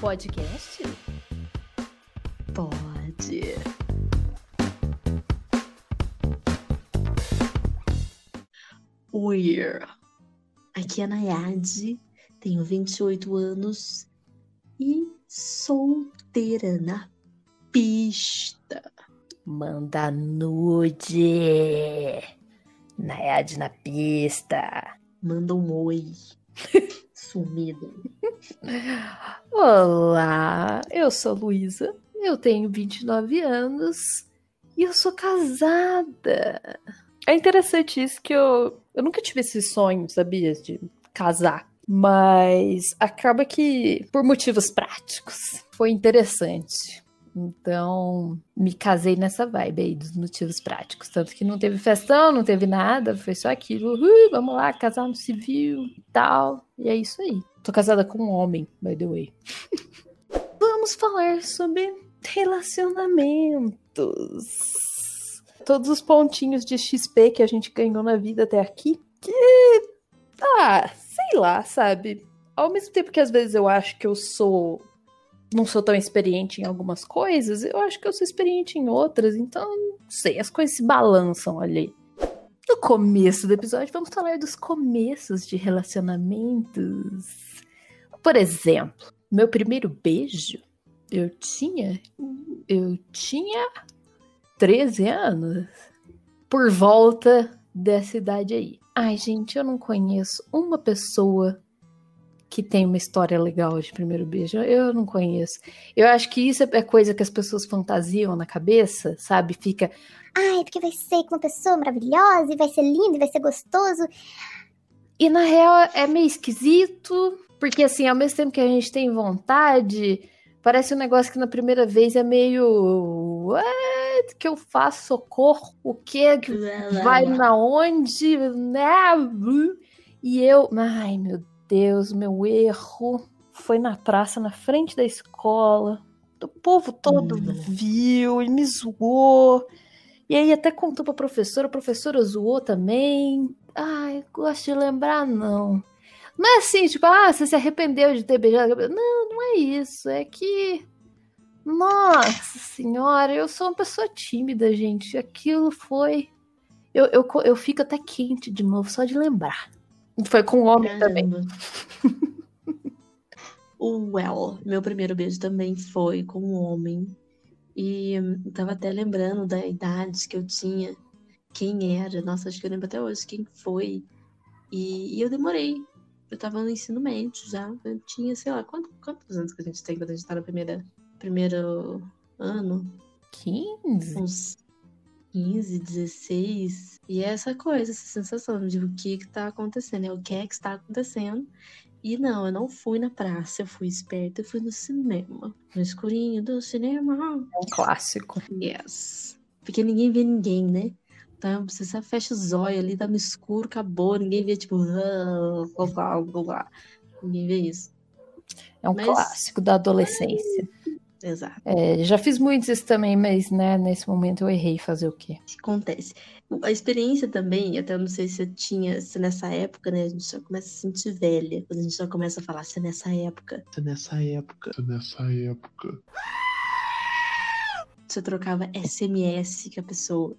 podcast? Pode. Oi, aqui é a Nayade, tenho 28 anos e solteira na pista. Manda nude. Nayade na pista. Manda um oi. Sumida. Olá, eu sou Luísa, eu tenho 29 anos e eu sou casada. É interessante isso que eu, eu nunca tive esse sonho, sabia, de casar. Mas acaba que, por motivos práticos, foi interessante. Então, me casei nessa vibe aí dos motivos práticos. Tanto que não teve festão, não teve nada, foi só aquilo. Vamos lá, casar no civil e tal. E é isso aí. Tô casada com um homem, by the way. vamos falar sobre relacionamentos. Todos os pontinhos de XP que a gente ganhou na vida até aqui. Que. Ah, sei lá, sabe? Ao mesmo tempo que às vezes eu acho que eu sou não sou tão experiente em algumas coisas, eu acho que eu sou experiente em outras, então não sei, as coisas se balançam ali. No começo do episódio, vamos falar dos começos de relacionamentos. Por exemplo, meu primeiro beijo, eu tinha. Eu tinha 13 anos. Por volta dessa idade aí. Ai, gente, eu não conheço uma pessoa que tem uma história legal de primeiro beijo. Eu não conheço. Eu acho que isso é coisa que as pessoas fantasiam na cabeça, sabe? Fica. Ai, porque vai ser com uma pessoa maravilhosa, e vai ser lindo, e vai ser gostoso. E na real é meio esquisito, porque assim, ao mesmo tempo que a gente tem vontade, parece um negócio que na primeira vez é meio. What? Que eu faço socorro? O que? que vai na onde? Né? E eu. Ai, meu Deus Deus, meu erro foi na praça, na frente da escola. O povo todo hum. viu e me zoou. E aí até contou pra professora, a professora zoou também. Ai, gosto de lembrar, não. Não é assim, tipo, ah, você se arrependeu de ter beijado. Não, não é isso. É que. Nossa senhora, eu sou uma pessoa tímida, gente. Aquilo foi. Eu, eu, eu fico até quente de novo, só de lembrar. Foi com o homem Caramba. também. o Well, meu primeiro beijo também foi com um homem. E eu tava até lembrando da idade que eu tinha, quem era. Nossa, acho que eu lembro até hoje quem foi. E, e eu demorei. Eu tava no ensino médio já. Eu tinha, sei lá, quantos, quantos anos que a gente tem quando a gente tá no primeiro, primeiro ano? 15? Uns 15, 16. E é essa coisa, essa sensação de o que que tá acontecendo, é o que é que está acontecendo. E não, eu não fui na praça, eu fui esperta, eu fui no cinema. No escurinho do cinema. É um clássico. Yes. Porque ninguém vê ninguém, né? Então você só fecha os olhos ali, tá no escuro, acabou, ninguém vê, tipo, ah, ninguém vê isso. É um Mas... clássico da adolescência. Exato. É, já fiz muitos isso também, mas né, nesse momento eu errei fazer o quê? Acontece. A experiência também, até não sei se você tinha, se nessa época, né, a gente já começa a se sentir velha, quando a gente já começa a falar, se nessa época. Se nessa época. Se nessa época. Você trocava SMS com a pessoa.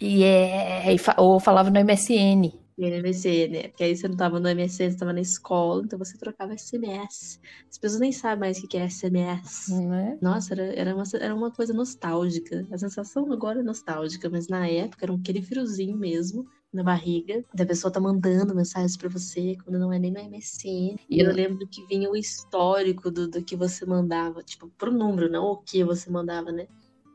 E é, ou falava no MSN. E né? Porque aí você não tava no MSN, você tava na escola, então você trocava SMS. As pessoas nem sabem mais o que é SMS. Né? Nossa, era, era, uma, era uma coisa nostálgica. A sensação agora é nostálgica, mas na época era aquele friozinho mesmo na barriga, da pessoa tá mandando mensagens para você quando não é nem no MSN. E eu lembro que vinha o histórico do, do que você mandava, tipo, pro número, não o que você mandava, né?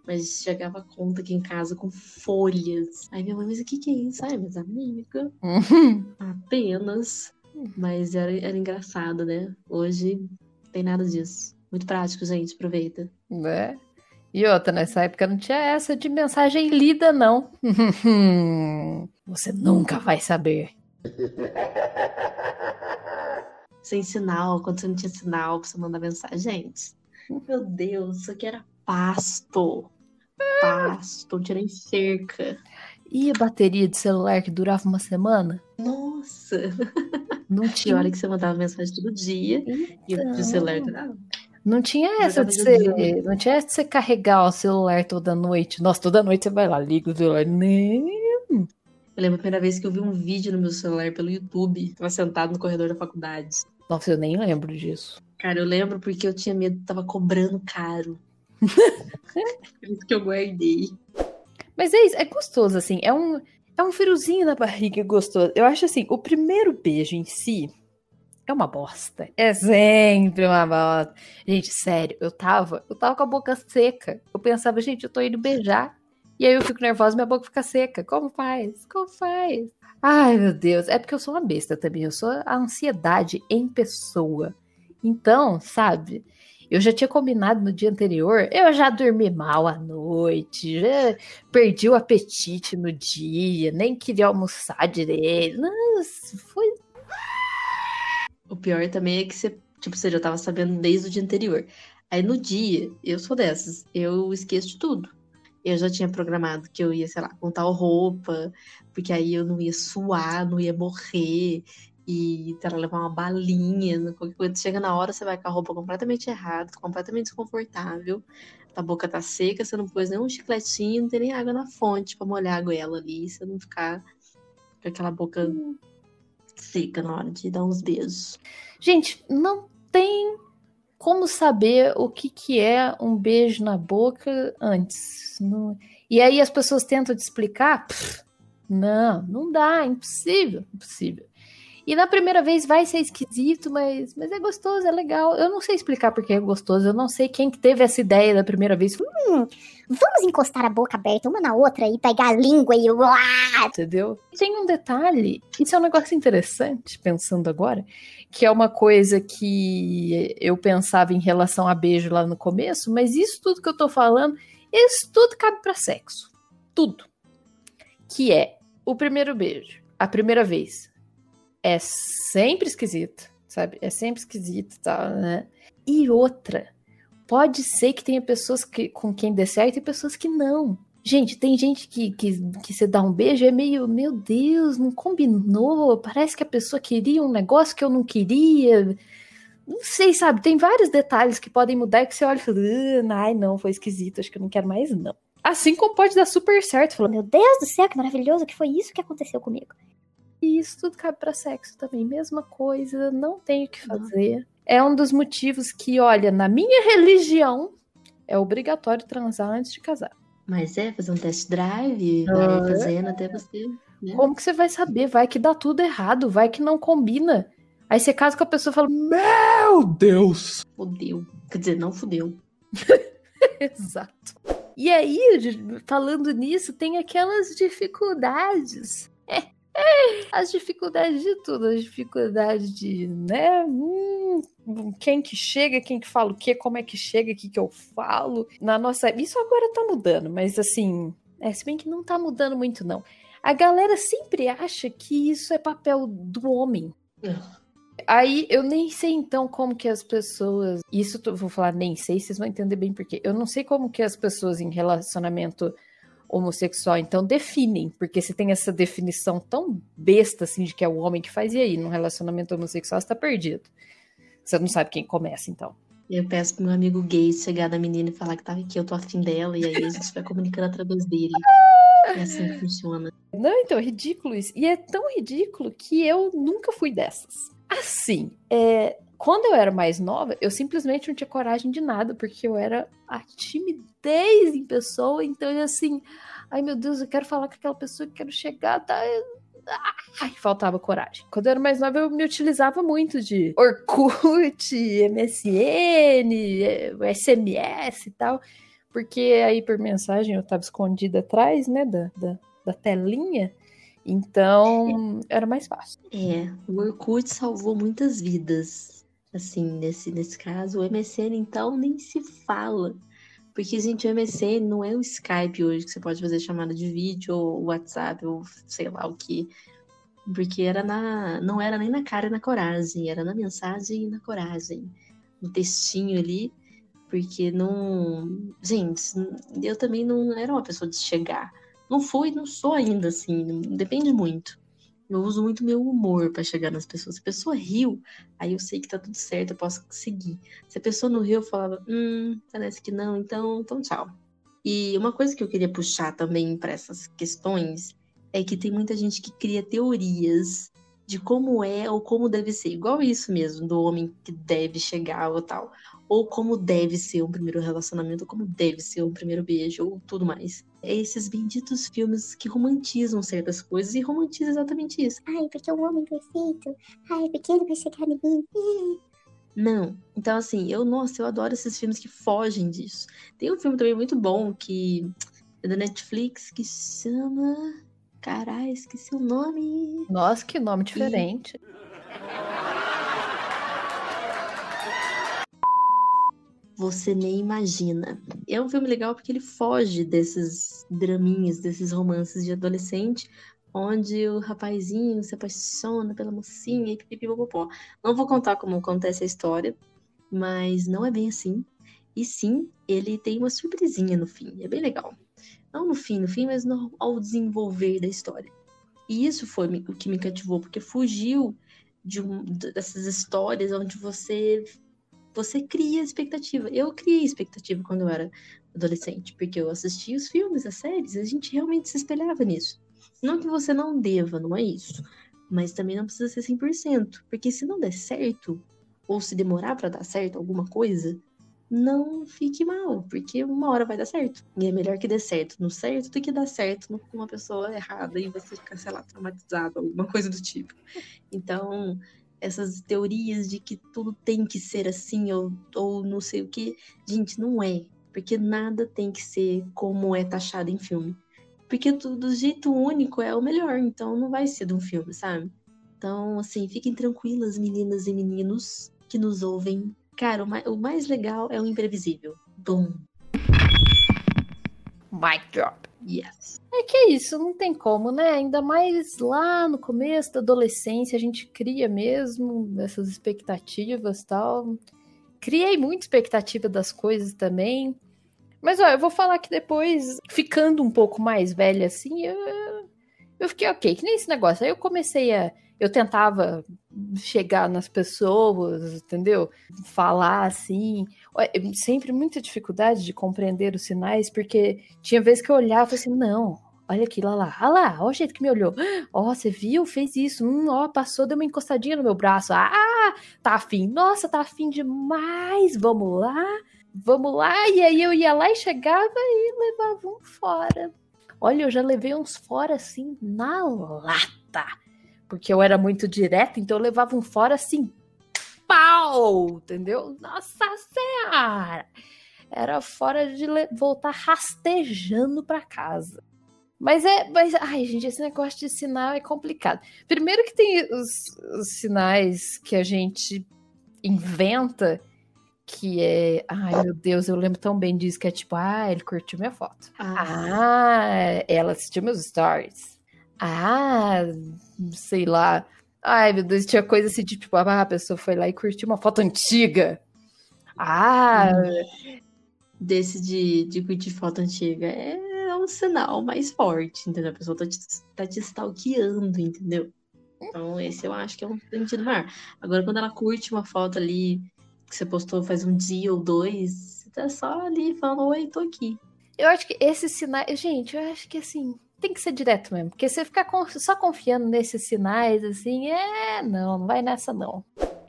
Mas chegava a conta aqui em casa com folhas. Aí minha mãe, mas o que, que é isso? Ai, minhas amigas. Uhum. Apenas. Mas era, era engraçado, né? Hoje não tem nada disso. Muito prático, gente. Aproveita. Né? E outra, nessa época não tinha essa de mensagem lida, não. Você nunca vai saber. Sem sinal, quando você não tinha sinal pra você mandar mensagem. Gente, meu Deus, isso aqui era pasto pasto, tirei cerca. E a bateria de celular que durava uma semana? Nossa! Não tinha. hora que você mandava mensagem todo dia então... e o celular durava. Não tinha essa de você, não tinha essa de você carregar o celular toda noite. Nossa, toda noite você vai lá, liga o celular. Nem. Eu lembro a primeira vez que eu vi um vídeo no meu celular pelo YouTube. Tava sentado no corredor da faculdade. Nossa, eu nem lembro disso. Cara, eu lembro porque eu tinha medo, tava cobrando caro. Por isso que eu guardei. Mas é isso, é gostoso, assim. É um, é um friozinho na barriga gostoso. Eu acho assim, o primeiro beijo em si é uma bosta. É sempre uma bosta. Gente, sério, eu tava, eu tava com a boca seca. Eu pensava, gente, eu tô indo beijar. E aí eu fico nervosa minha boca fica seca. Como faz? Como faz? Ai, meu Deus. É porque eu sou uma besta também. Eu sou a ansiedade em pessoa. Então, sabe? Eu já tinha combinado no dia anterior, eu já dormi mal à noite, já perdi o apetite no dia, nem queria almoçar direito. Nossa, foi. O pior também é que você, tipo, você já tava sabendo desde o dia anterior. Aí no dia, eu sou dessas, eu esqueço de tudo. Eu já tinha programado que eu ia, sei lá, com tal roupa, porque aí eu não ia suar, não ia morrer, e sei levar uma balinha, qualquer coisa. Chega na hora, você vai com a roupa completamente errada, completamente desconfortável, a boca tá seca, você não pôs nenhum chicletinho, não tem nem água na fonte pra molhar a goela ali, você não ficar com aquela boca seca na hora de dar uns beijos. Gente, não tem como saber o que, que é um beijo na boca antes. E aí as pessoas tentam te explicar. Pff, não, não dá, impossível, impossível. E na primeira vez vai ser esquisito, mas, mas é gostoso, é legal. Eu não sei explicar porque é gostoso, eu não sei quem que teve essa ideia da primeira vez, Vamos encostar a boca aberta uma na outra e pegar a língua e. Entendeu? Tem um detalhe, isso é um negócio interessante, pensando agora, que é uma coisa que eu pensava em relação a beijo lá no começo, mas isso tudo que eu tô falando, isso tudo cabe pra sexo. Tudo. Que é o primeiro beijo, a primeira vez. É sempre esquisito, sabe? É sempre esquisito, tá, né? E outra, pode ser que tenha pessoas que, com quem dê certo e pessoas que não. Gente, tem gente que, que, que você dá um beijo e é meio, meu Deus, não combinou. Parece que a pessoa queria um negócio que eu não queria. Não sei, sabe? Tem vários detalhes que podem mudar e que você olha e fala, "Ah, ai, não, foi esquisito, acho que eu não quero mais, não. Assim como pode dar super certo, falando, Meu Deus do céu, que maravilhoso, que foi isso que aconteceu comigo. E isso tudo cabe pra sexo também. Mesma coisa, não tenho o que fazer. É um dos motivos que, olha, na minha religião, é obrigatório transar antes de casar. Mas é, fazer um test drive, vai Ah, é? fazendo até você. né? Como que você vai saber? Vai que dá tudo errado, vai que não combina. Aí você casa com a pessoa e fala, Meu Deus! Fudeu. Quer dizer, não fudeu. Exato. E aí, falando nisso, tem aquelas dificuldades. É, as dificuldades de tudo, as dificuldades de, né? hum, quem que chega, quem que fala o quê, como é que chega, o que que eu falo. Na nossa. Isso agora tá mudando, mas assim. É, se bem que não tá mudando muito, não. A galera sempre acha que isso é papel do homem. Aí eu nem sei então como que as pessoas. Isso eu vou falar nem sei, vocês vão entender bem por quê. Eu não sei como que as pessoas em relacionamento homossexual então definem, porque se tem essa definição tão besta assim de que é o homem que faz, e aí, num relacionamento homossexual você tá perdido. Você não sabe quem começa, então. Eu peço pro meu amigo gay chegar na menina e falar que, tá, que eu tô afim dela, e aí a gente vai comunicando através dele. É assim que funciona. Não, então, é ridículo isso. E é tão ridículo que eu nunca fui dessas. Assim, é, quando eu era mais nova, eu simplesmente não tinha coragem de nada, porque eu era a timidez em pessoa. Então, assim, ai meu Deus, eu quero falar com aquela pessoa que quero chegar, tá? Ai, faltava coragem. Quando eu era mais nova, eu me utilizava muito de Orkut, MSN, SMS e tal. Porque aí por mensagem eu tava escondida atrás, né, da, da, da telinha. Então era mais fácil. É, o Orkut salvou muitas vidas. Assim, nesse, nesse caso, o MSN, então, nem se fala. Porque, gente, o MSN não é o Skype hoje, que você pode fazer chamada de vídeo, ou WhatsApp, ou sei lá o que. Porque era na. Não era nem na cara e na coragem, era na mensagem e na coragem. No textinho ali. Porque não. Gente, eu também não era uma pessoa de chegar. Não fui, não sou ainda, assim. Depende muito. Eu uso muito meu humor pra chegar nas pessoas. Se a pessoa riu, aí eu sei que tá tudo certo, eu posso seguir. Se a pessoa não riu, eu falava, hum, parece que não, então, então tchau. E uma coisa que eu queria puxar também para essas questões é que tem muita gente que cria teorias de como é ou como deve ser, igual isso mesmo, do homem que deve chegar ou tal, ou como deve ser um primeiro relacionamento, ou como deve ser um primeiro beijo, ou tudo mais. É esses benditos filmes que romantizam certas coisas e romantizam exatamente isso. Ai, porque é um homem perfeito. Ai, porque ele vai chegar em mim. Não. Então, assim, eu, nossa, eu adoro esses filmes que fogem disso. Tem um filme também muito bom que é da Netflix que chama. Caralho, esqueci o nome. Nossa, que nome diferente. Você nem imagina. É um filme legal porque ele foge desses draminhas, desses romances de adolescente, onde o rapazinho se apaixona pela mocinha e pipipipopopó. Não vou contar como acontece a história, mas não é bem assim. E sim, ele tem uma surpresinha no fim. É bem legal. Não no fim, no fim, mas no, ao desenvolver da história. E isso foi o que me cativou, porque fugiu de um, dessas histórias onde você você cria expectativa. Eu criei expectativa quando eu era adolescente, porque eu assistia os filmes, as séries, a gente realmente se espelhava nisso. Não que você não deva, não é isso. Mas também não precisa ser 100%. Porque se não der certo, ou se demorar para dar certo alguma coisa, não fique mal, porque uma hora vai dar certo. E é melhor que dê certo no certo do que dar certo com uma pessoa errada e você ficar, sei lá, traumatizado, alguma coisa do tipo. Então, essas teorias de que tudo tem que ser assim ou, ou não sei o que, gente, não é. Porque nada tem que ser como é taxado em filme. Porque do, jeito único é o melhor, então não vai ser de um filme, sabe? Então, assim, fiquem tranquilas, meninas e meninos que nos ouvem. Cara, o mais, o mais legal é o imprevisível. Boom. Mic drop. Yes. É que é isso, não tem como, né? Ainda mais lá no começo da adolescência, a gente cria mesmo essas expectativas e tal. Criei muita expectativa das coisas também. Mas, ó, eu vou falar que depois, ficando um pouco mais velha assim, eu, eu fiquei ok, que nem esse negócio. Aí eu comecei a. Eu tentava chegar nas pessoas, entendeu? Falar assim. Sempre muita dificuldade de compreender os sinais, porque tinha vezes que eu olhava e falei assim: não, olha aqui, lá lá, lá, olha o jeito que me olhou. Ó, oh, você viu? Fez isso. Hum, ó, passou, deu uma encostadinha no meu braço. Ah, tá afim. Nossa, tá afim demais. Vamos lá vamos lá, e aí eu ia lá e chegava e levava um fora. Olha, eu já levei uns fora assim na lata, porque eu era muito direta, então eu levava um fora assim, pau, entendeu? Nossa Senhora! Era fora de voltar rastejando para casa. Mas é, mas, ai, gente, esse negócio de sinal é complicado. Primeiro que tem os, os sinais que a gente inventa que é. Ai, meu Deus, eu lembro tão bem disso, que é tipo, ah, ele curtiu minha foto. Ah, ah ela assistiu meus stories. Ah, sei lá. Ai, meu Deus, tinha coisa assim de tipo, ah, a pessoa foi lá e curtiu uma foto antiga. Ah. Desse de, de curtir foto antiga é um sinal mais forte, entendeu? A pessoa tá te, tá te stalkeando, entendeu? Então, esse eu acho que é um sentido maior. Agora, quando ela curte uma foto ali que você postou faz um dia ou dois, você tá só ali falando, oi, tô aqui. Eu acho que esses sinais. Gente, eu acho que assim, tem que ser direto mesmo. Porque você ficar só confiando nesses sinais, assim, é. Não, não vai nessa, não.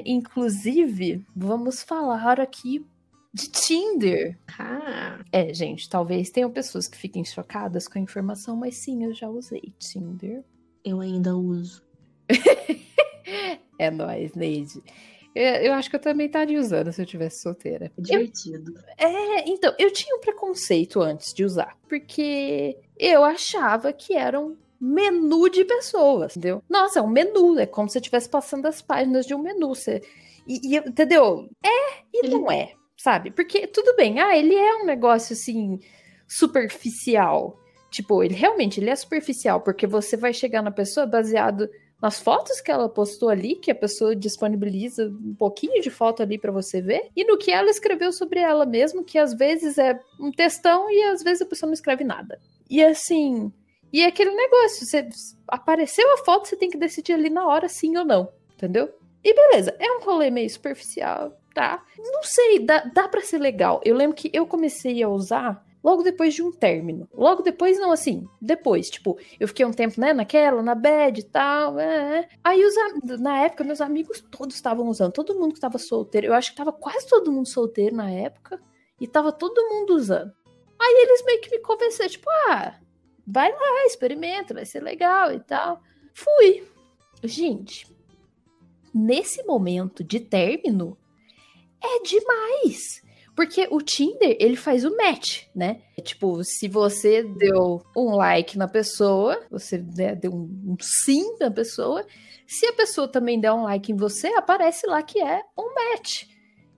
Inclusive, vamos falar aqui de Tinder. Ah. É, gente, talvez tenham pessoas que fiquem chocadas com a informação, mas sim, eu já usei Tinder. Eu ainda uso. é nóis, Neide. Eu acho que eu também estaria usando se eu tivesse solteira. É divertido. Eu, é, então, eu tinha um preconceito antes de usar, porque eu achava que era um menu de pessoas, entendeu? Nossa, é um menu, é como se você estivesse passando as páginas de um menu. Você, e, e, entendeu? É e não é, sabe? Porque tudo bem, ah, ele é um negócio assim superficial. Tipo, ele realmente ele é superficial, porque você vai chegar na pessoa baseado nas fotos que ela postou ali, que a pessoa disponibiliza um pouquinho de foto ali para você ver, e no que ela escreveu sobre ela mesmo, que às vezes é um textão e às vezes a pessoa não escreve nada. E assim, E é aquele negócio, você apareceu a foto, você tem que decidir ali na hora sim ou não, entendeu? E beleza, é um rolê meio superficial, tá? Não sei, dá, dá pra ser legal. Eu lembro que eu comecei a usar logo depois de um término. Logo depois, não assim, depois, tipo, eu fiquei um tempo, né, naquela, na bed e tal, é, é. Aí, os, na época, meus amigos todos estavam usando, todo mundo que estava solteiro, eu acho que tava quase todo mundo solteiro na época, e tava todo mundo usando. Aí eles meio que me convenceram, tipo, ah, vai lá, experimenta, vai ser legal e tal. Fui. Gente, nesse momento de término, é demais. Porque o Tinder, ele faz o match, né? Tipo, se você deu um like na pessoa, você né, deu um sim na pessoa, se a pessoa também der um like em você, aparece lá que é um match.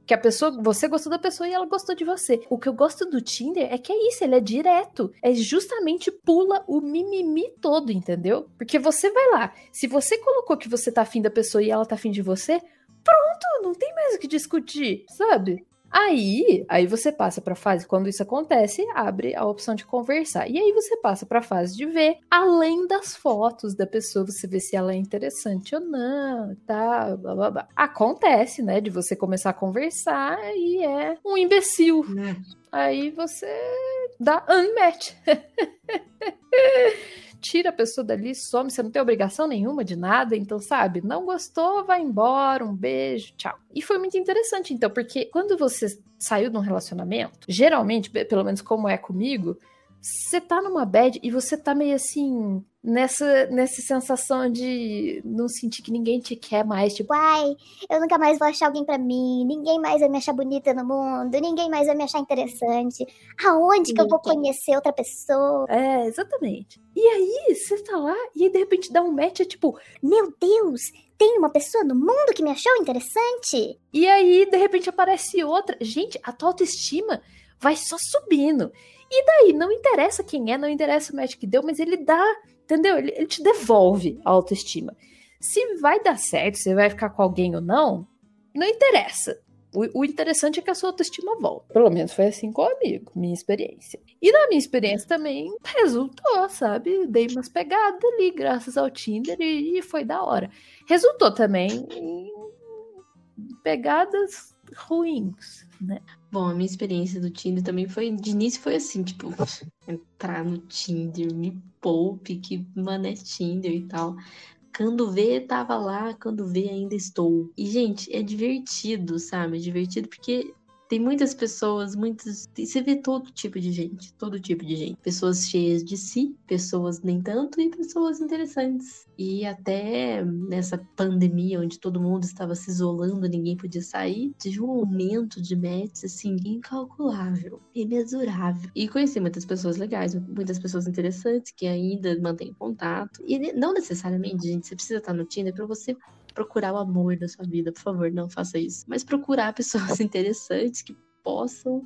Que a pessoa, você gostou da pessoa e ela gostou de você. O que eu gosto do Tinder é que é isso, ele é direto. É justamente pula o mimimi todo, entendeu? Porque você vai lá, se você colocou que você tá afim da pessoa e ela tá afim de você, pronto, não tem mais o que discutir, sabe? Aí, aí você passa para a fase quando isso acontece, abre a opção de conversar. E aí você passa para a fase de ver além das fotos da pessoa, você vê se ela é interessante ou não, tá, blá, blá, blá. Acontece, né, de você começar a conversar e é um imbecil. É. Aí você dá unmatch. tira a pessoa dali, some, você não tem obrigação nenhuma de nada, então, sabe? Não gostou, vai embora, um beijo, tchau. E foi muito interessante, então, porque quando você saiu de um relacionamento, geralmente, pelo menos como é comigo, você tá numa bad e você tá meio assim, nessa, nessa sensação de não sentir que ninguém te quer mais, tipo, ai, eu nunca mais vou achar alguém para mim, ninguém mais vai me achar bonita no mundo, ninguém mais vai me achar interessante. Aonde que eu vou conhecer outra pessoa? É, exatamente. E aí, você tá lá e aí de repente dá um match, é tipo, meu Deus, tem uma pessoa no mundo que me achou interessante? E aí, de repente, aparece outra. Gente, a tua autoestima vai só subindo. E daí, não interessa quem é, não interessa o match que deu, mas ele dá, entendeu? Ele, ele te devolve a autoestima. Se vai dar certo, se vai ficar com alguém ou não, não interessa. O, o, interessante é que a sua autoestima volta. Pelo menos foi assim com o amigo, minha experiência. E na minha experiência também resultou, sabe? Dei umas pegadas ali, graças ao Tinder, e, e foi da hora. Resultou também em pegadas ruins, né? Bom, a minha experiência do Tinder também foi, de início foi assim, tipo, entrar no Tinder, me poupe, que mano é Tinder e tal. Quando vê, tava lá, quando vê, ainda estou. E, gente, é divertido, sabe? É divertido porque tem muitas pessoas, muitas. Você vê todo tipo de gente, todo tipo de gente. Pessoas cheias de si, pessoas nem tanto e pessoas interessantes. E até nessa pandemia, onde todo mundo estava se isolando, ninguém podia sair, tive um aumento de matches, assim, incalculável, imensurável. E conheci muitas pessoas legais, muitas pessoas interessantes que ainda mantêm contato. E não necessariamente, gente, você precisa estar no Tinder para você procurar o amor da sua vida, por favor, não faça isso. Mas procurar pessoas interessantes que possam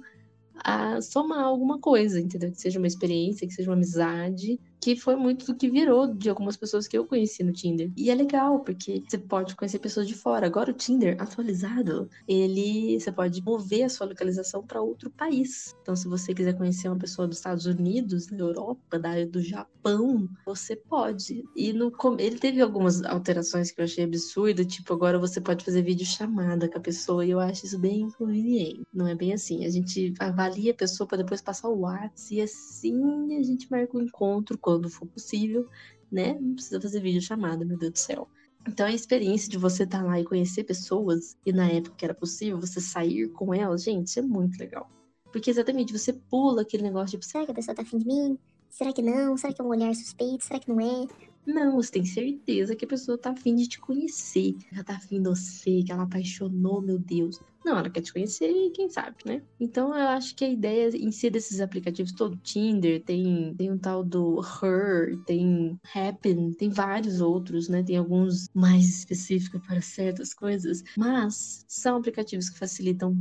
a somar alguma coisa, entendeu? Que seja uma experiência, que seja uma amizade, que foi muito do que virou de algumas pessoas que eu conheci no Tinder. E é legal, porque você pode conhecer pessoas de fora. Agora o Tinder atualizado, ele você pode mover a sua localização para outro país. Então, se você quiser conhecer uma pessoa dos Estados Unidos, da Europa, da área do Japão, você pode. E no ele teve algumas alterações que eu achei absurdo, tipo, agora você pode fazer vídeo chamada com a pessoa, e eu acho isso bem inconveniente. Não é bem assim. A gente avalia a pessoa para depois passar o WhatsApp e assim a gente marca o um encontro com quando for possível, né? Não precisa fazer vídeo chamada, meu Deus do céu. Então a experiência de você estar tá lá e conhecer pessoas, e na época que era possível, você sair com elas, gente, é muito legal. Porque exatamente, você pula aquele negócio de será que a pessoa tá afim de mim? Será que não? Será que é um olhar suspeito? Será que não é? Não, você tem certeza que a pessoa tá afim de te conhecer. Ela tá afim de você, que ela apaixonou, meu Deus. Não, ela quer te conhecer e quem sabe, né? Então eu acho que a ideia em si desses aplicativos, todo Tinder, tem, tem um tal do Her, tem Happen, tem vários outros, né? Tem alguns mais específicos para certas coisas, mas são aplicativos que facilitam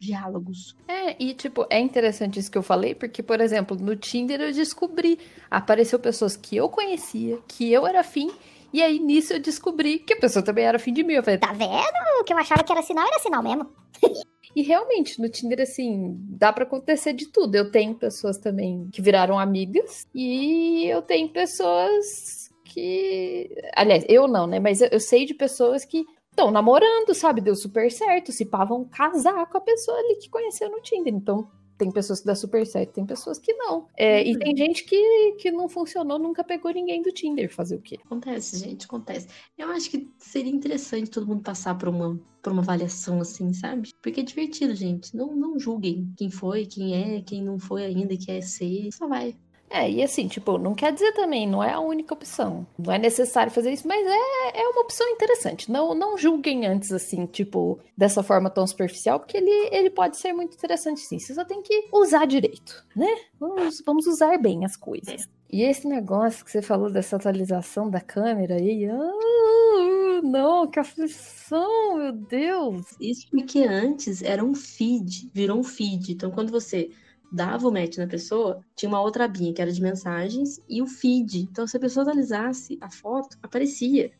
diálogos. É, e tipo, é interessante isso que eu falei, porque, por exemplo, no Tinder eu descobri, apareceu pessoas que eu conhecia, que eu era afim, e aí, nisso, eu descobri que a pessoa também era fim de mim. Eu falei, tá vendo? O que eu achava que era sinal era sinal mesmo. E realmente, no Tinder, assim, dá para acontecer de tudo. Eu tenho pessoas também que viraram amigas e eu tenho pessoas que. Aliás, eu não, né? Mas eu, eu sei de pessoas que estão namorando, sabe? Deu super certo. Se pá, vão casar com a pessoa ali que conheceu no Tinder. Então, tem pessoas que dá super certo, tem pessoas que não. É, uhum. E tem gente que, que não funcionou, nunca pegou ninguém do Tinder. Fazer o quê? Acontece, gente, acontece. Eu acho que seria interessante todo mundo passar por uma, por uma avaliação assim, sabe? Porque é divertido, gente. Não, não julguem quem foi, quem é, quem não foi ainda, quer ser. Só vai. É, e assim, tipo, não quer dizer também, não é a única opção. Não é necessário fazer isso, mas é, é uma opção interessante. Não, não julguem antes, assim, tipo, dessa forma tão superficial, porque ele, ele pode ser muito interessante, sim. Você só tem que usar direito, né? Vamos, vamos usar bem as coisas. E esse negócio que você falou dessa atualização da câmera aí, ah, não, que aflição, meu Deus. Isso porque antes era um feed, virou um feed. Então, quando você dava o match na pessoa, tinha uma outra abinha que era de mensagens e o feed. Então, se a pessoa atualizasse a foto, aparecia.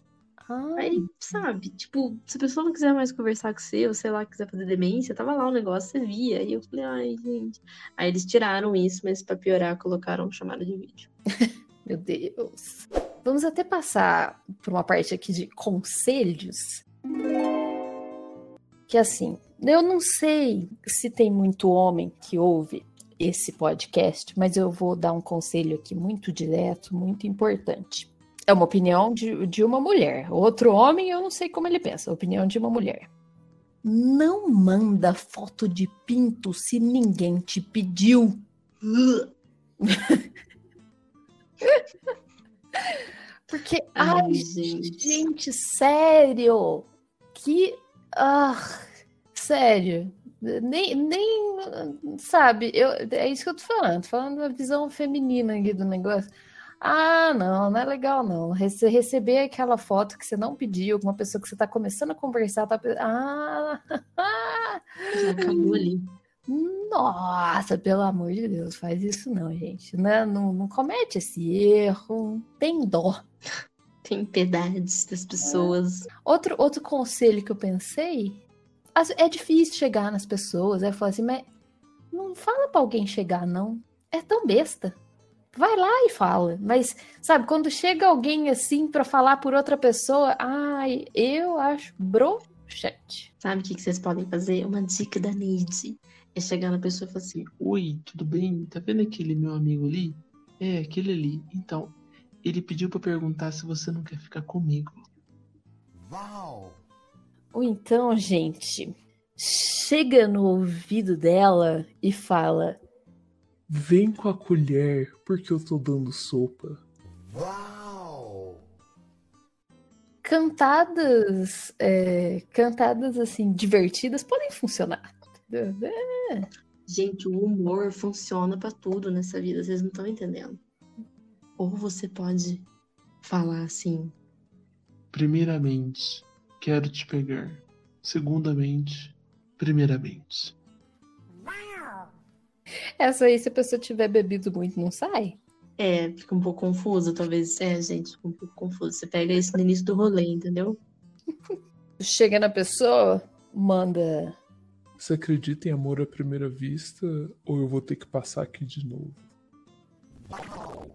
Ah. Aí, sabe, tipo, se a pessoa não quiser mais conversar com você, ou sei lá, quiser fazer demência, tava lá o negócio, você via. Aí eu falei, ai, gente. Aí eles tiraram isso, mas pra piorar, colocaram chamada de vídeo. Meu Deus. Vamos até passar por uma parte aqui de conselhos. Que assim, eu não sei se tem muito homem que ouve esse podcast, mas eu vou dar um conselho aqui muito direto, muito importante. É uma opinião de, de uma mulher. Outro homem, eu não sei como ele pensa. Opinião de uma mulher. Não manda foto de pinto se ninguém te pediu. Porque, ai, ai gente. gente, sério. Que. Ah, sério. Nem, nem, sabe, eu, é isso que eu tô falando, tô falando da visão feminina aqui do negócio. Ah, não, não é legal não. Rece receber aquela foto que você não pediu, com uma pessoa que você tá começando a conversar, tá... Ah! Já acabou ali. Nossa, pelo amor de Deus, faz isso não, gente. Não, né? não, não comete esse erro. Tem dó. Tem piedade das pessoas. É. Outro, outro conselho que eu pensei é difícil chegar nas pessoas. É falar assim, mas não fala para alguém chegar, não. É tão besta. Vai lá e fala. Mas, sabe, quando chega alguém assim para falar por outra pessoa, ai, eu acho broxante. Sabe o que, que vocês podem fazer? Uma dica da Neide. É chegar na pessoa e falar assim: Oi, tudo bem? Tá vendo aquele meu amigo ali? É, aquele ali. Então, ele pediu para perguntar se você não quer ficar comigo. Uau! Ou então, gente, chega no ouvido dela e fala: Vem com a colher, porque eu tô dando sopa. Uau! Cantadas, é, cantadas assim, divertidas podem funcionar. É. Gente, o humor funciona para tudo nessa vida, vocês não estão entendendo. Ou você pode falar assim: Primeiramente, quero te pegar. Segundamente, primeiramente. Essa aí, se a pessoa tiver bebido muito, não sai? É, fica um pouco confuso, talvez. É, gente, fica um pouco confuso. Você pega isso no início do rolê, entendeu? Chega na pessoa, manda. Você acredita em amor à primeira vista ou eu vou ter que passar aqui de novo? Ah,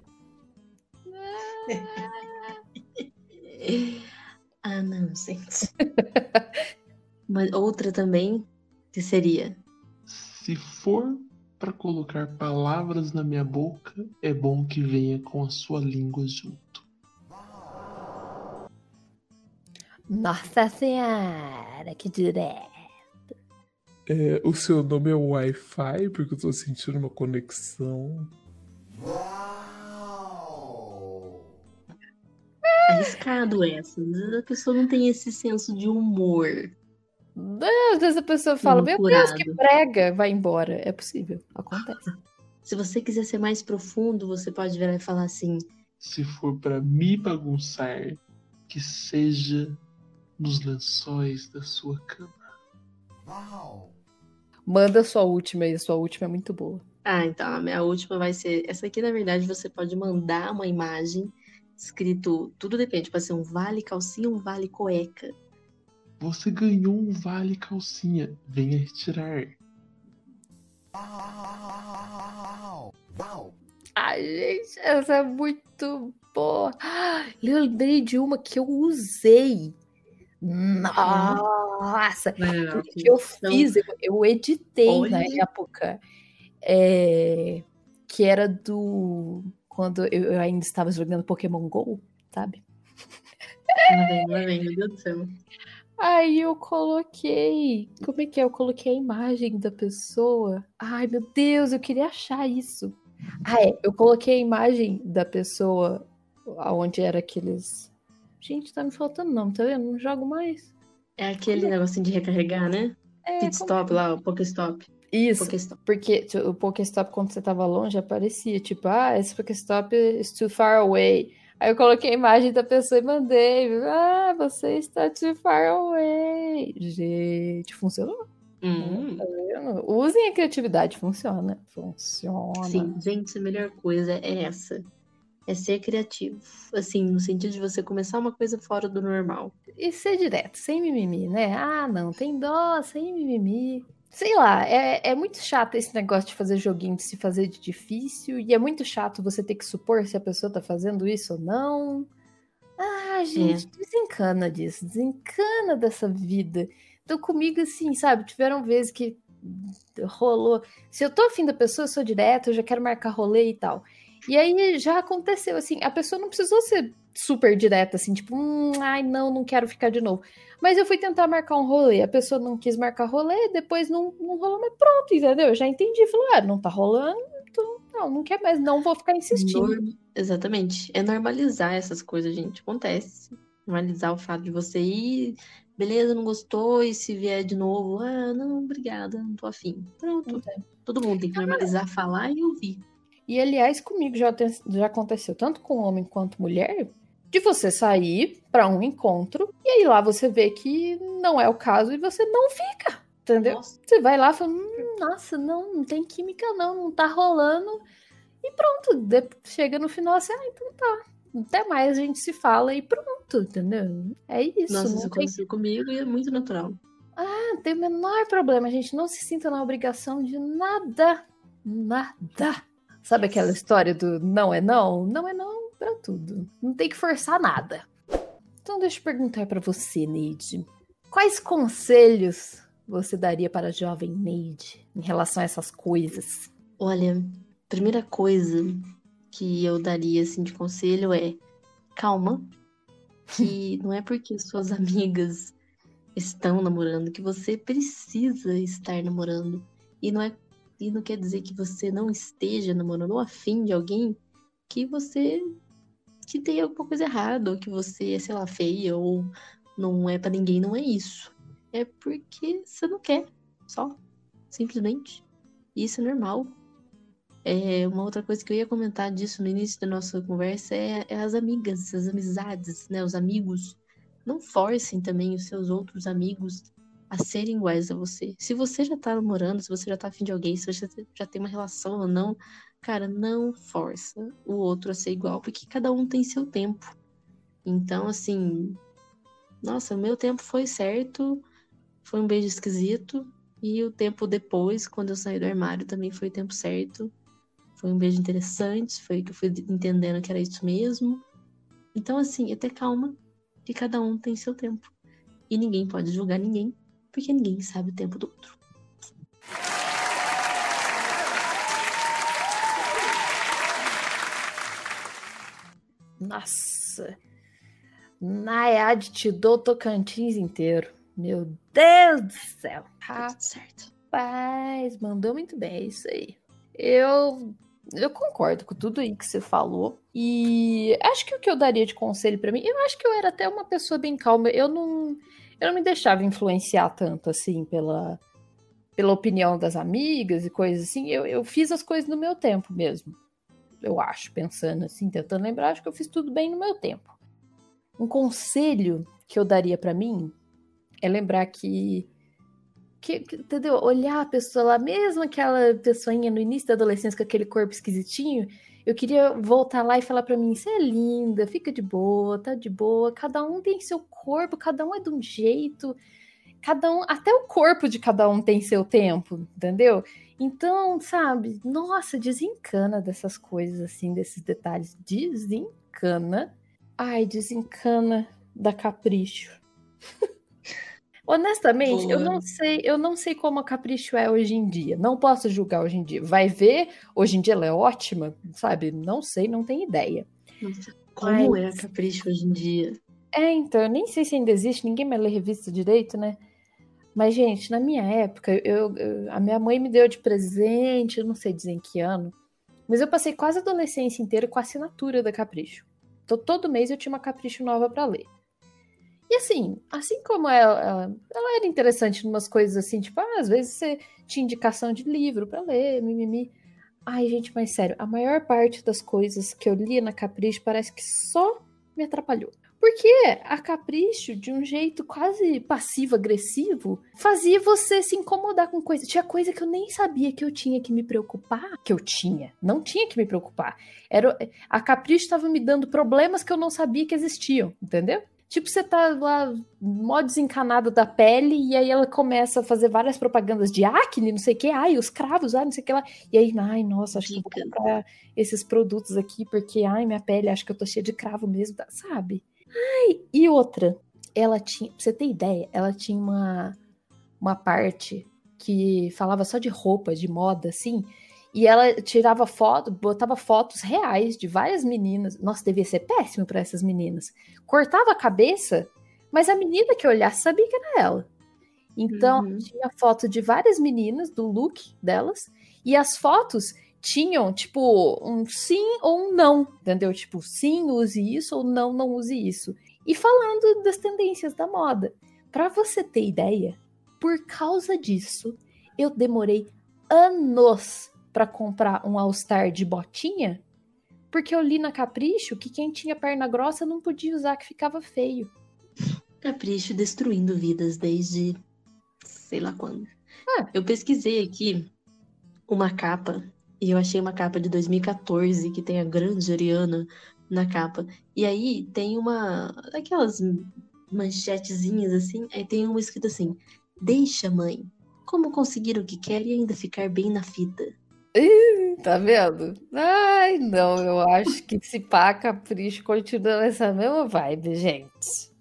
não, gente. Mas outra também, que seria? Se for para colocar palavras na minha boca, é bom que venha com a sua língua junto. Nossa Senhora, que direto. É, o seu nome é Wi-Fi, porque eu tô sentindo uma conexão. Arriscado essa. Às vezes a pessoa não tem esse senso de humor. Às vezes a pessoa fala, meu Deus, que prega, vai embora. É possível, acontece. Se você quiser ser mais profundo, você pode virar e falar assim: Se for para me bagunçar, que seja nos lençóis da sua cama. Uau! Manda a sua última aí, a sua última é muito boa. Ah, então a minha última vai ser. Essa aqui, na verdade, você pode mandar uma imagem escrito, tudo depende, pode ser um vale calcinha, um vale cueca. Você ganhou um vale calcinha. Venha retirar. Ai, gente, essa é muito boa. Eu lembrei de uma que eu usei. Nossa! É, O que eu fiz, eu, eu editei na Olha. época. é, que era do. Quando eu, eu ainda estava jogando Pokémon GO, sabe? Lá vem, lá vem, meu Deus do céu. Aí eu coloquei. Como é que é? Eu coloquei a imagem da pessoa. Ai, meu Deus, eu queria achar isso. Ah, é. Eu coloquei a imagem da pessoa aonde era aqueles. Gente, tá me faltando nome, tá vendo? Não jogo mais. É aquele negocinho de recarregar, né? É, Pit como- stop lá, o Pokéstop. Isso. Pokéstop. Porque tipo, o Pokéstop, quando você tava longe, aparecia, tipo, ah, esse Pokéstop is too far away. Aí eu coloquei a imagem da pessoa e mandei. Ah, você está too far away. Gente, funcionou. Hum, Tá? Usem a criatividade, funciona. Funciona. sim, gente, a melhor coisa é essa. É ser criativo. Assim, no sentido de você começar uma coisa fora do normal. E ser direto, sem mimimi, né? Ah, não, tem dó, sem mimimi. Sei lá, é, é muito chato esse negócio de fazer joguinho de se fazer de difícil. E é muito chato você ter que supor se a pessoa tá fazendo isso ou não. Ah, gente, desencana disso, desencana dessa vida. Então, comigo, assim, sabe, tiveram vezes que rolou. Se eu tô afim da pessoa, eu sou direto, eu já quero marcar rolê e tal. E aí já aconteceu, assim, a pessoa não precisou ser super direta, assim, tipo, hum, ai, não, não quero ficar de novo. Mas eu fui tentar marcar um rolê, a pessoa não quis marcar rolê, depois não, não rolou, mas pronto, entendeu? Eu já entendi, falei, ah, não tá rolando, então, não, não quer mais, não vou ficar insistindo. Norm- Exatamente. É normalizar essas coisas, gente. Acontece. Normalizar o fato de você ir, beleza, não gostou, e se vier de novo, ah, não, obrigada, não tô afim. Pronto. Todo mundo tem que normalizar, falar e ouvir. E aliás, comigo já, tem- já aconteceu, tanto com homem quanto mulher, de você sair pra um encontro e aí lá você vê que não é o caso e você não fica, entendeu? Nossa, Você vai lá e fala, hum, nossa, não, não tem química não, não tá rolando. E pronto, chega no final assim, ah, então tá. Até mais a gente se fala e pronto, entendeu? É isso, Nossa, isso tem, aconteceu comigo e é muito natural. não tem o menor problema, a gente não se sinta na obrigação de nada, nada. Sabe aquela história do não é não? Não é não pra tudo. Não tem que forçar nada. Então deixa eu perguntar pra você, Neide. Quais conselhos você daria para a jovem Neide em relação a essas coisas? Olha, primeira coisa que eu daria assim de conselho é calma, que não é porque suas amigas estão namorando que você precisa estar namorando e não é e não quer dizer que você não esteja namorando ou afim de alguém que você que tem alguma coisa errada ou que você é, sei lá, feia ou não é pra ninguém, não é isso. É porque você não quer, só, simplesmente. Isso é normal. É, uma outra coisa que eu ia comentar disso no início da nossa conversa é, é as amigas, as amizades, né? Os amigos. Não forcem também os seus outros amigos a serem iguais a você. Se você já tá namorando, se você já tá afim de alguém, se você já tem uma relação ou não, cara, não força o outro a ser igual, porque cada um tem seu tempo. Então, assim, nossa, o meu tempo foi certo, foi um beijo esquisito, e o tempo depois, quando eu saí do armário, também foi o tempo certo. Foi um beijo interessante, foi que eu fui entendendo que era isso mesmo. Então, assim, até calma, que cada um tem seu tempo. E ninguém pode julgar ninguém, porque ninguém sabe o tempo do outro. Nossa. Nayade te dou Tocantins inteiro. Meu Deus do céu. Tá certo. Rapaz, mandou muito bem, é isso aí. Eu eu concordo com tudo aí que você falou. E acho que o que eu daria de conselho pra mim, eu acho que eu era até uma pessoa bem calma. Eu não eu não me deixava influenciar tanto assim pela pela opinião das amigas e coisas assim. Eu, eu fiz as coisas no meu tempo mesmo. Eu acho, pensando assim, tentando lembrar, acho que eu fiz tudo bem no meu tempo. Um conselho que eu daria pra mim é lembrar que que, entendeu? Olhar a pessoa lá, mesmo aquela pessoinha no início da adolescência com aquele corpo esquisitinho, eu queria voltar lá e falar pra mim: você é linda, fica de boa, tá de boa. Cada um tem seu corpo, cada um é de um jeito, cada um, até o corpo de cada um tem seu tempo, entendeu? Então, sabe, nossa, desencana dessas coisas assim, desses detalhes. Desencana. Ai, desencana da capricho. Honestamente, eu Boa. não sei, eu não sei como a Capricho é hoje em dia. Não posso julgar hoje em dia. Vai ver, hoje em dia ela é ótima, sabe? Não sei, não tenho ideia. Nossa, como Mas- é a Capricho hoje em dia? É, então, eu nem sei se ainda existe, ninguém mais lê revista direito, né? Mas, gente, na minha época, eu, eu- a minha mãe me deu de presente, eu não sei dizer em que ano, mas eu passei quase a adolescência inteira com a assinatura da Capricho. Então, todo mês eu tinha uma Capricho nova pra ler. E assim, assim como ela, ela, ela era interessante em umas coisas assim, tipo, ah, às vezes você tinha indicação de livro pra ler, mimimi. Ai, gente, mas sério, a maior parte das coisas que eu lia na Capricho parece que só me atrapalhou. Porque a Capricho, de um jeito quase passivo-agressivo, fazia você se incomodar com coisa. Tinha coisa que eu nem sabia que eu tinha que me preocupar. Que eu tinha. Não tinha que me preocupar. Era, a Capricho estava me dando problemas que eu não sabia que existiam, entendeu? Tipo, você tá lá, mó desencanado da pele, e aí ela começa a fazer várias propagandas de acne, não sei o que, ai, os cravos, ai, não sei o que lá. E aí, ai, nossa, acho que eu vou comprar esses produtos aqui, porque, ai, minha pele, acho que eu tô cheia de cravo mesmo, tá? sabe? Ai, e outra, ela tinha, pra você ter ideia, ela tinha uma, uma parte que falava só de roupa, de moda, assim, e ela tirava foto, botava fotos reais de várias meninas. Nossa, devia ser péssimo para essas meninas. Cortava a cabeça, mas a menina que olhasse sabia que era ela. Então, Uhum. tinha foto de várias meninas, do look delas, e as fotos tinham, tipo, um sim ou um não, entendeu? Tipo, sim, use isso, ou não, não use isso. E falando das tendências da moda. Pra você ter ideia, por causa disso, eu demorei anos pra comprar um All-Star de botinha, porque eu li na Capricho que quem tinha perna grossa não podia usar, que ficava feio. Capricho destruindo vidas desde sei lá quando. Ah. Eu pesquisei aqui uma capa e eu achei uma capa de 2014 que tem a grande Ariana na capa. E aí tem uma aquelas manchetezinhas assim, aí tem uma escrita assim: Deixa, mãe. Como conseguir o que quer e ainda ficar bem na fita? Tá vendo? Ai, não, eu acho que se pá, Capricho continua nessa mesma vibe, gente.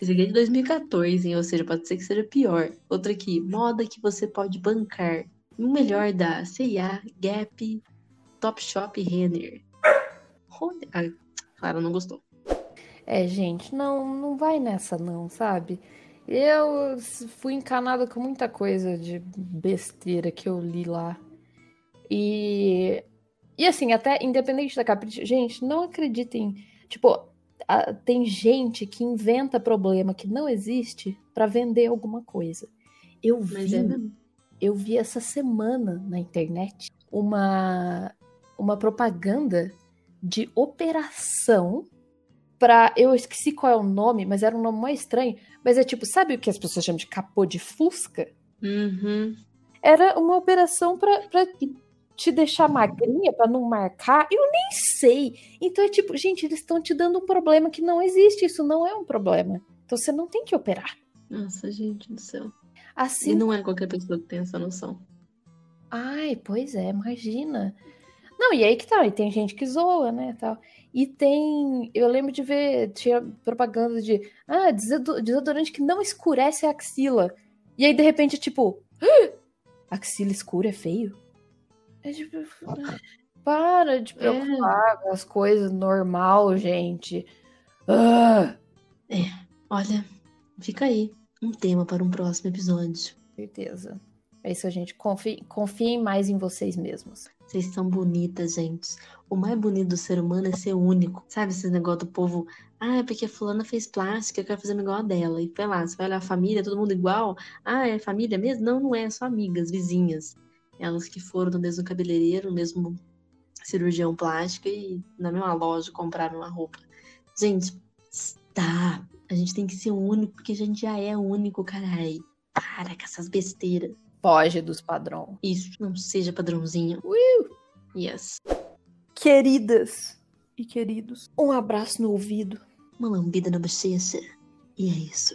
Esse aqui é de 2014, hein? ou seja, pode ser que seja pior. Outra aqui, moda que você pode bancar. O melhor da C&A, Gap, Topshop e Renner. Olha- Clara não gostou. É, gente, não, não vai nessa não, sabe? Eu fui encanada com muita coisa de besteira que eu li lá. E, e assim, até independente da Capricho, gente, não acreditem. Tipo, a- tem gente que inventa problema que não existe pra vender alguma coisa. Eu Mas vi, é eu vi essa semana na internet uma, uma propaganda de operação pra. Eu esqueci qual é o nome, mas era um nome mais estranho. Mas é tipo, sabe o que as pessoas chamam de capô de fusca? Uhum. Era uma operação pra te deixar magrinha, pra não marcar. Eu nem sei. Então é tipo, gente, eles estão te dando um problema que não existe. Isso não é um problema. Então você não tem que operar. Nossa, gente do céu. Assim E não é qualquer pessoa que tem essa noção. Ai, pois é, imagina. Não, e aí que tá, e tem gente que zoa, né, tal. E tem, eu lembro de ver, tinha propaganda de, ah, desodorante que não escurece a axila. E aí, de repente, tipo, "Ah, axila escura é feio? É tipo, para de preocupar com as coisas normal, gente. Ah, Olha, fica aí. Um tema para um próximo episódio. certeza. É isso, gente. Confie, confiem mais em vocês mesmos. Vocês são bonitas, gente. O mais bonito do ser humano é ser único. Sabe esse negócio do povo? Ah, é porque a fulana fez plástica, eu quero fazer igual a dela. E vai lá, você vai olhar a família, todo mundo igual. Ah, é família mesmo? Não, não é, só amigas, vizinhas elas que foram no mesmo cabeleireiro, no mesmo cirurgião plástica e na mesma loja compraram uma roupa. Gente, tá. A gente tem que ser único, porque a gente já é único, carai. Para com essas besteiras. Foge dos padrões. Isso, não seja padrãozinho. Uiu. Yes. Queridas e queridos, um abraço no ouvido. Uma lambida na bochecha. E é isso.